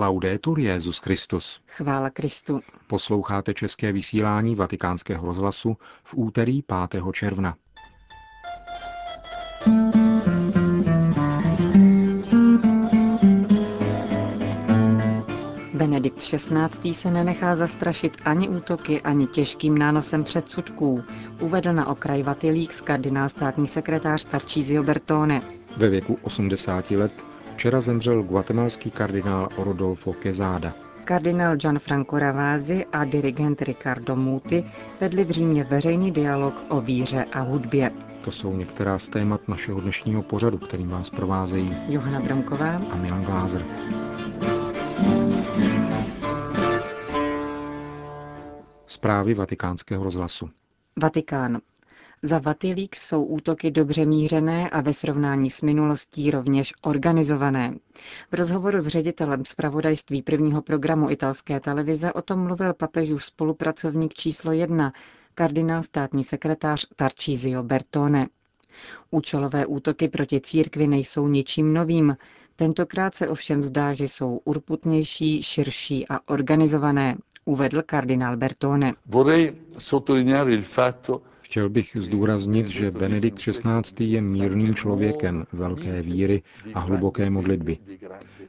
Laudetur Jezus Christus. Chvála Kristu. Posloucháte české vysílání Vatikánského rozhlasu v úterý 5. června. Benedikt XVI. se nenechá zastrašit ani útoky, ani těžkým nánosem předsudků, uvedl na okraj Vatilík kardinál státní sekretář Tarcísio Bertone. Ve věku 80 let včera zemřel guatemalský kardinál Rodolfo Quezada. Kardinál Gianfranco Ravasi a dirigent Ricardo Muti vedli v Římě veřejný dialog o víře a hudbě. To jsou některá z témat našeho dnešního pořadu, kterým vás provázejí Johana Bramková a Milan Glázer. Zprávy vatikánského rozhlasu. Vatikán. Za Vatilík jsou útoky dobře mířené a ve srovnání s minulostí rovněž organizované. V rozhovoru s ředitelem zpravodajství prvního programu italské televize o tom mluvil papežův spolupracovník číslo jedna, kardinál státní sekretář Tarcísio Bertone. Účelové útoky proti církvi nejsou ničím novým, tentokrát se ovšem zdá, že jsou urputnější, širší a organizované, uvedl kardinál Bertone. Chtěl bych zdůraznit, že Benedikt XVI. je mírným člověkem velké víry a hluboké modlitby.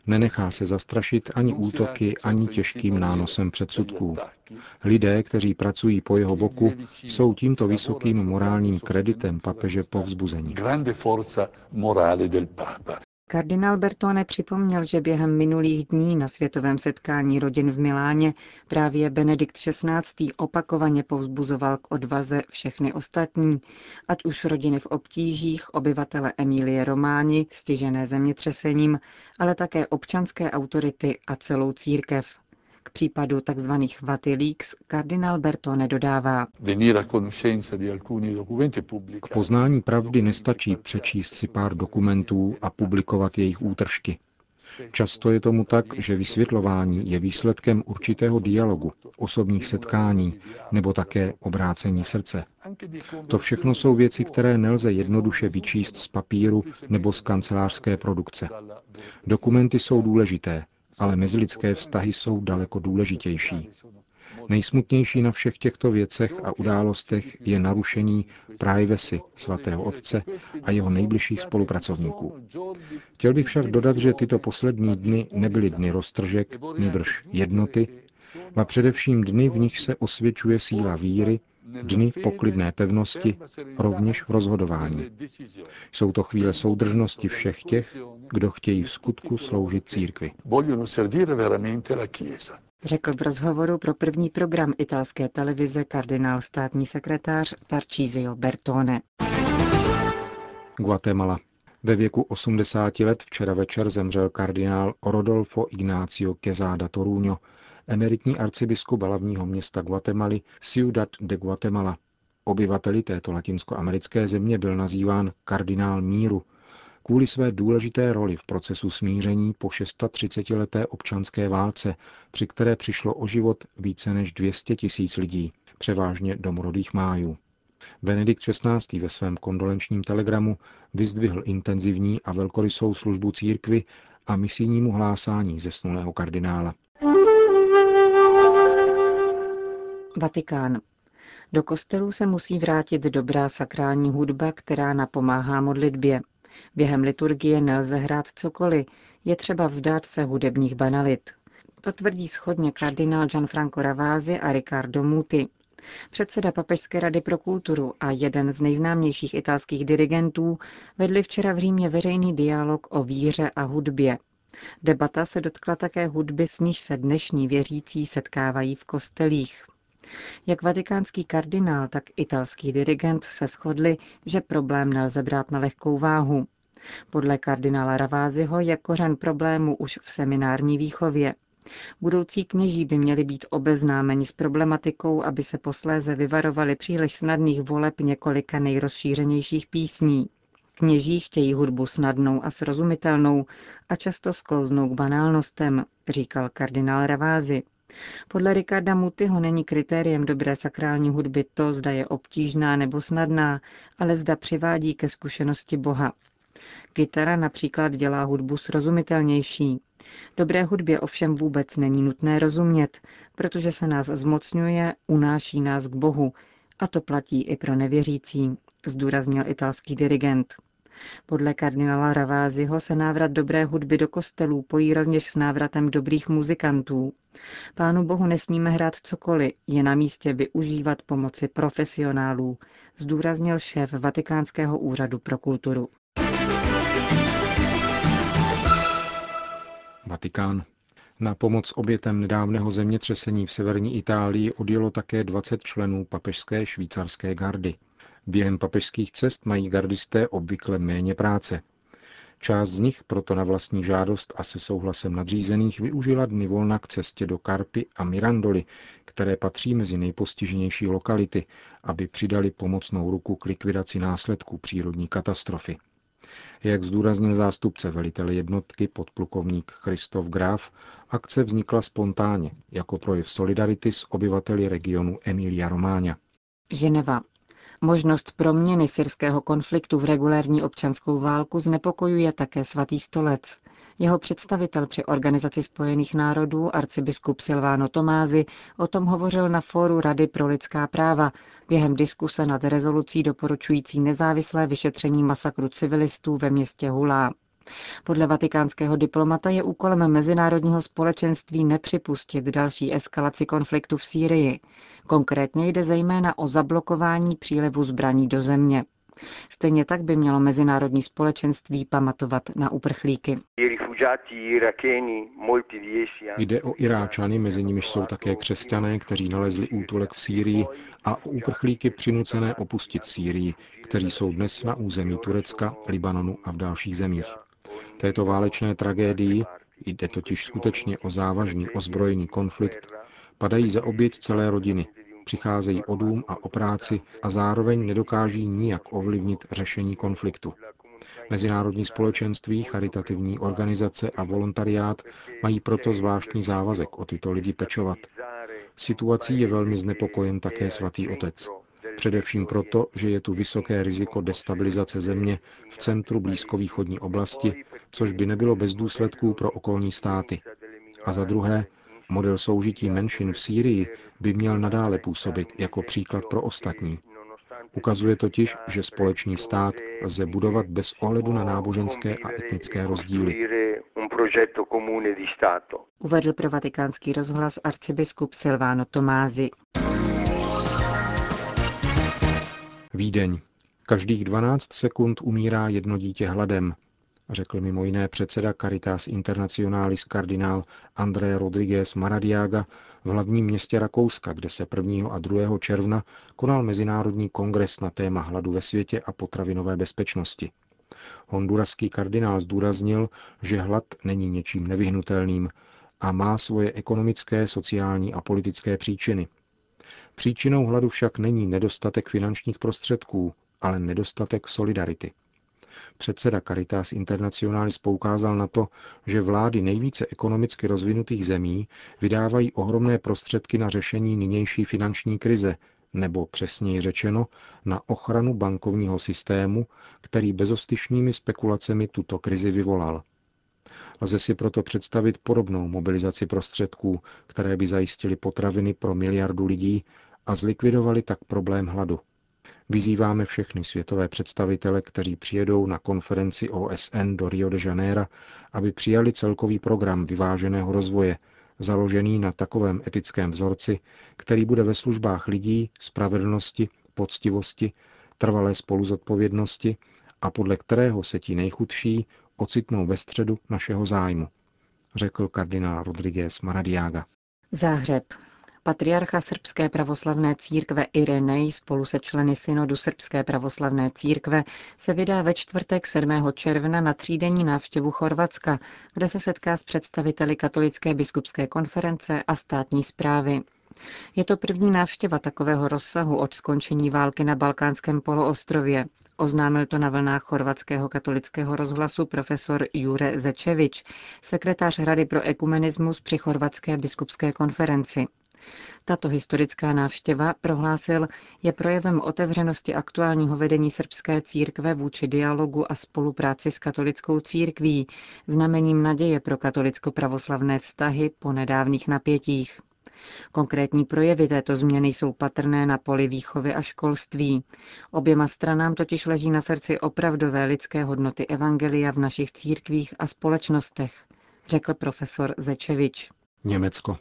Nenechá se zastrašit ani útoky, ani těžkým nánosem předsudků. Lidé, kteří pracují po jeho boku, jsou tímto vysokým morálním kreditem papeže povzbuzení. Kardinál Bertone připomněl, že během minulých dní na světovém setkání rodin v Miláně právě Benedikt XVI. opakovaně povzbuzoval k odvaze všechny ostatní, ať už rodiny v obtížích, obyvatele Emílie Románi, stižené zemětřesením, ale také občanské autority a celou církev. K případu tzv. Vatilíks kardinál Bertone dodává. K poznání pravdy nestačí přečíst si pár dokumentů a publikovat jejich útržky. Často je tomu tak, že vysvětlování je výsledkem určitého dialogu, osobních setkání nebo také obrácení srdce. To všechno jsou věci, které nelze jednoduše vyčíst z papíru nebo z kancelářské produkce. Dokumenty jsou důležité, ale mezilidské vztahy jsou daleko důležitější. Nejsmutnější na všech těchto věcech a událostech je narušení privacy svatého otce a jeho nejbližších spolupracovníků. Chtěl bych však dodat, že tyto poslední dny nebyly dny roztržek, nebrž jednoty, a především dny, v nich se osvědčuje síla víry, dny poklidné pevnosti, rovněž v rozhodování. Jsou to chvíle soudržnosti všech těch, kdo chtějí v skutku sloužit církvi. Řekl v rozhovoru pro první program italské televize kardinál státní sekretář Tarcísio Bertone. Guatemala. Ve věku 80 let včera večer zemřel kardinál Rodolfo Ignacio Quezada Toruño, emeritní arcibiskup hlavního města Guatemaly Ciudad de Guatemala. Obyvateli této latinskoamerické země byl nazýván kardinál míru, kvůli své důležité roli v procesu smíření po 630-leté občanské válce, při které přišlo o život více než 200 tisíc lidí, převážně domorodých májů. Benedikt XVI. ve svém kondolenčním telegramu vyzdvihl intenzivní a velkorysou službu církvy a misijnímu hlásání zesnulého kardinála. Vatikán. Do kostelů se musí vrátit dobrá sakrální hudba, která napomáhá modlitbě. Během liturgie nelze hrát cokoliv, je třeba vzdát se hudebních banalit. To tvrdí schodně kardinál Gianfranco Ravasi a Riccardo Muti. Předseda Papežské rady pro kulturu a jeden z nejznámějších italských dirigentů vedli včera v Římě veřejný dialog o víře a hudbě. Debata se dotkla také hudby, s níž se dnešní věřící setkávají v kostelích. Jak vatikánský kardinál, tak italský dirigent se shodli, že problém nelze brát na lehkou váhu. Podle kardinála Ravázyho je kořen problému už v seminární výchově. Budoucí kněží by měli být obeznámeni s problematikou, aby se posléze vyvarovali příliš snadných voleb několika nejrozšířenějších písní. Kněží chtějí hudbu snadnou a srozumitelnou a často sklouznou k banálnostem, říkal kardinál Ravázy. Podle Ricarda Mutyho není kritériem dobré sakrální hudby to, zda je obtížná nebo snadná, ale zda přivádí ke zkušenosti Boha. Kytara například dělá hudbu srozumitelnější. Dobré hudbě ovšem vůbec není nutné rozumět, protože se nás zmocňuje, unáší nás k Bohu, a to platí i pro nevěřící, zdůraznil italský dirigent. Podle kardinála Raváziho se návrat dobré hudby do kostelů pojí rovněž s návratem dobrých muzikantů. Pánu Bohu nesmíme hrát cokoliv, je na místě využívat pomoci profesionálů, zdůraznil šéf Vatikánského úřadu pro kulturu. Vatikán. Na pomoc obětem nedávného zemětřesení v severní Itálii odjelo také 20 členů papežské švýcarské gardy. Během papežských cest mají gardisté obvykle méně práce. Část z nich proto na vlastní žádost a se souhlasem nadřízených využila dny volna k cestě do Karpy a Mirandoly, které patří mezi nejpostiženější lokality, aby přidali pomocnou ruku k likvidaci následků přírodní katastrofy. Jak zdůraznil zástupce velitele jednotky podplukovník Christoph Graf, akce vznikla spontánně jako projev solidarity s obyvateli regionu Emilia Romáňa. Ženeva. Možnost proměny syrského konfliktu v regulérní občanskou válku znepokojuje také svatý stolec. Jeho představitel při Organizaci spojených národů, arcibiskup Silvano Tomázy, o tom hovořil na fóru Rady pro lidská práva během diskuse nad rezolucí doporučující nezávislé vyšetření masakru civilistů ve městě Hulá. Podle vatikánského diplomata je úkolem mezinárodního společenství nepřipustit další eskalaci konfliktu v Sýrii. Konkrétně jde zejména o zablokování přílevu zbraní do země. Stejně tak by mělo mezinárodní společenství pamatovat na uprchlíky. Jde o Iráčany, mezi nimiž jsou také křesťané, kteří nalezli útulek v Sýrii a o uprchlíky přinucené opustit Sýrii, kteří jsou dnes na území Turecka, Libanonu a v dalších zemích. Této válečné tragédii, jde totiž skutečně o závažný ozbrojený konflikt, padají za oběť celé rodiny, přicházejí o dům a o práci a zároveň nedokáží nijak ovlivnit řešení konfliktu. Mezinárodní společenství, charitativní organizace a volontariát mají proto zvláštní závazek o tyto lidi pečovat. Situací je velmi znepokojen také svatý otec. Především proto, že je tu vysoké riziko destabilizace země v centru blízkovýchodní oblasti, což by nebylo bez důsledků pro okolní státy. A za druhé, model soužití menšin v Sýrii by měl nadále působit jako příklad pro ostatní. Ukazuje totiž, že společný stát lze budovat bez ohledu na náboženské a etnické rozdíly. Uvedl pro vatikánský rozhlas arcibiskup Silvano Tomázy. Vídeň. Každých 12 sekund umírá jedno dítě hladem, řekl mimo jiné předseda Caritas Internationalis kardinál André Rodriguez Maradiaga v hlavním městě Rakouska, kde se 1. a 2. června konal Mezinárodní kongres na téma hladu ve světě a potravinové bezpečnosti. Honduraský kardinál zdůraznil, že hlad není něčím nevyhnutelným a má svoje ekonomické, sociální a politické příčiny. Příčinou hladu však není nedostatek finančních prostředků, ale nedostatek solidarity. Předseda Caritas Internationalis poukázal na to, že vlády nejvíce ekonomicky rozvinutých zemí vydávají ohromné prostředky na řešení nynější finanční krize, nebo přesněji řečeno na ochranu bankovního systému, který bezostyšnými spekulacemi tuto krizi vyvolal. Lze si proto představit podobnou mobilizaci prostředků, které by zajistily potraviny pro miliardu lidí a zlikvidovali tak problém hladu. Vyzýváme všechny světové představitele, kteří přijedou na konferenci OSN do Rio de Janeiro, aby přijali celkový program vyváženého rozvoje, založený na takovém etickém vzorci, který bude ve službách lidí, spravedlnosti, poctivosti, trvalé spoluzodpovědnosti a podle kterého se ti nejchudší ocitnou ve středu našeho zájmu, řekl kardinál Rodriguez Maradiaga. Záhřeb. Patriarcha Srbské pravoslavné církve Irenej spolu se členy synodu Srbské pravoslavné církve se vydá ve čtvrtek 7. června na třídenní návštěvu Chorvatska, kde se setká s představiteli Katolické biskupské konference a státní zprávy. Je to první návštěva takového rozsahu od skončení války na Balkánském poloostrově. Oznámil to na vlnách chorvatského katolického rozhlasu profesor Jure Zečevič, sekretář Rady pro ekumenismus při chorvatské biskupské konferenci. Tato historická návštěva, prohlásil, je projevem otevřenosti aktuálního vedení srbské církve vůči dialogu a spolupráci s katolickou církví, znamením naděje pro katolicko-pravoslavné vztahy po nedávných napětích. Konkrétní projevy této změny jsou patrné na poli výchovy a školství. Oběma stranám totiž leží na srdci opravdové lidské hodnoty evangelia v našich církvích a společnostech, řekl profesor Zečevič. Německo.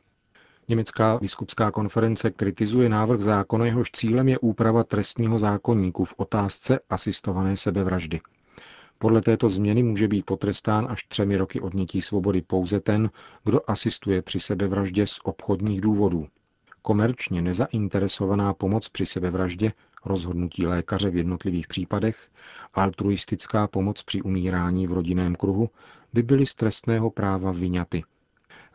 Německá biskupská konference kritizuje návrh zákona, jehož cílem je úprava trestního zákonníku v otázce asistované sebevraždy. Podle této změny může být potrestán až třemi roky odnětí svobody pouze ten, kdo asistuje při sebevraždě z obchodních důvodů. Komerčně nezainteresovaná pomoc při sebevraždě, rozhodnutí lékaře v jednotlivých případech, altruistická pomoc při umírání v rodinném kruhu by byly z trestného práva vyňaty.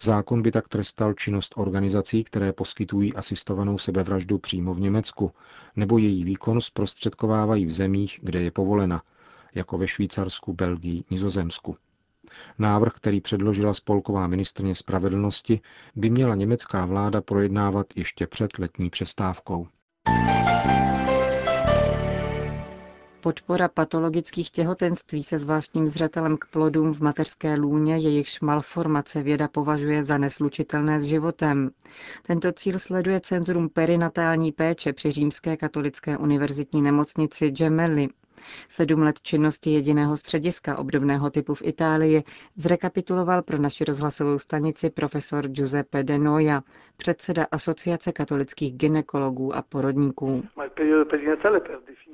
Zákon by tak trestal činnost organizací, které poskytují asistovanou sebevraždu přímo v Německu, nebo její výkon zprostředkovávají v zemích, kde je povolena, jako ve Švýcarsku, Belgii, Nizozemsku. Návrh, který předložila spolková ministrně spravedlnosti, by měla německá vláda projednávat ještě před letní přestávkou. Podpora patologických těhotenství se zvláštním zřetelem k plodům v mateřské lůně, jejichž malformace věda považuje za neslučitelné s životem. Tento cíl sleduje Centrum perinatální péče při Římské katolické univerzitní nemocnici Gemelli Sedm let činnosti jediného střediska obdobného typu v Itálii zrekapituloval pro naši rozhlasovou stanici profesor Giuseppe De Noia, předseda Asociace katolických ginekologů a porodníků.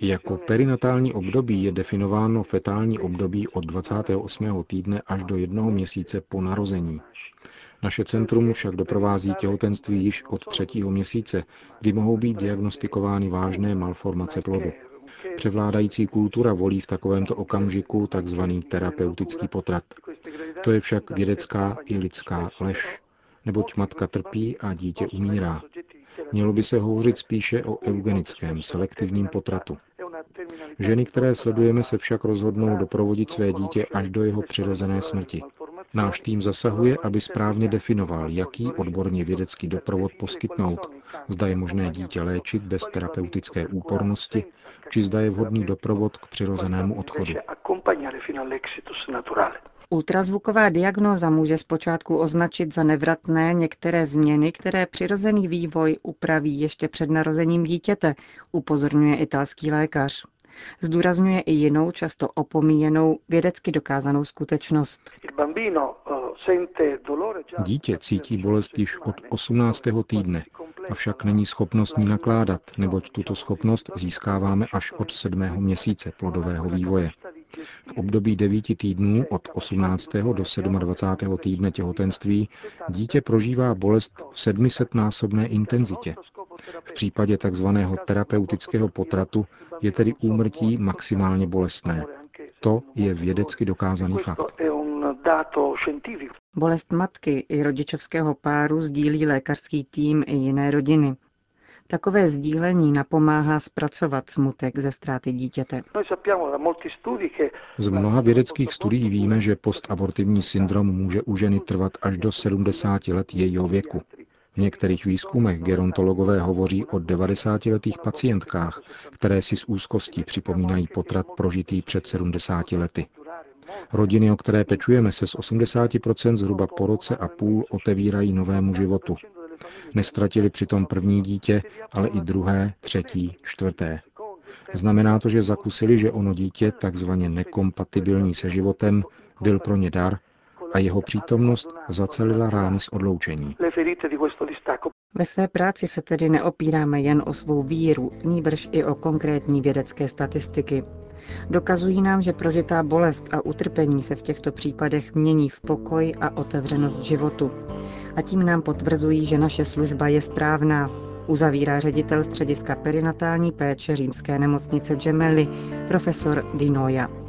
Jako perinatální období je definováno fetální období od 28. týdne až do jednoho měsíce po narození. Naše centrum však doprovází těhotenství již od třetího měsíce, kdy mohou být diagnostikovány vážné malformace plodu. Převládající kultura volí v takovémto okamžiku tzv. terapeutický potrat. To je však vědecká i lidská lež, neboť matka trpí a dítě umírá. Mělo by se hovořit spíše o eugenickém, selektivním potratu. Ženy, které sledujeme, se však rozhodnou doprovodit své dítě až do jeho přirozené smrti. Náš tým zasahuje, aby správně definoval, jaký odborně vědecký doprovod poskytnout. Zda je možné dítě léčit bez terapeutické úpornosti, či zda je vhodný doprovod k přirozenému odchodu. Ultrazvuková diagnóza může zpočátku označit za nevratné některé změny, které přirozený vývoj upraví ještě před narozením dítěte, upozorňuje italský lékař. Zdůrazňuje i jinou, často opomíjenou, vědecky dokázanou skutečnost. Dítě cítí bolest již od 18. týdne, avšak není schopnost ní nakládat, neboť tuto schopnost získáváme až od sedmého měsíce plodového vývoje. V období devíti týdnů od 18. do 27. týdne těhotenství dítě prožívá bolest v 700-násobné intenzitě. V případě tzv. terapeutického potratu je tedy úmrtí maximálně bolestné. To je vědecky dokázaný fakt. Bolest matky i rodičovského páru sdílí lékařský tým i jiné rodiny. Takové sdílení napomáhá zpracovat smutek ze ztráty dítěte. Z mnoha vědeckých studií víme, že postabortivní syndrom může u ženy trvat až do 70 let jejího věku. V některých výzkumech gerontologové hovoří o 90-letých pacientkách, které si s úzkostí připomínají potrat prožitý před 70 lety. Rodiny, o které pečujeme, se z 80% zhruba po roce a půl otevírají novému životu. Nestratili přitom první dítě, ale i druhé, třetí, čtvrté. Znamená to, že zakusili, že ono dítě, takzvaně nekompatibilní se životem, byl pro ně dar a jeho přítomnost zacelila rány z odloučení. Ve své práci se tedy neopíráme jen o svou víru, nýbrž i o konkrétní vědecké statistiky. Dokazují nám, že prožitá bolest a utrpení se v těchto případech mění v pokoj a otevřenost životu. A tím nám potvrzují, že naše služba je správná, uzavírá ředitel střediska perinatální péče římské nemocnice Gemelli, profesor Dinoja.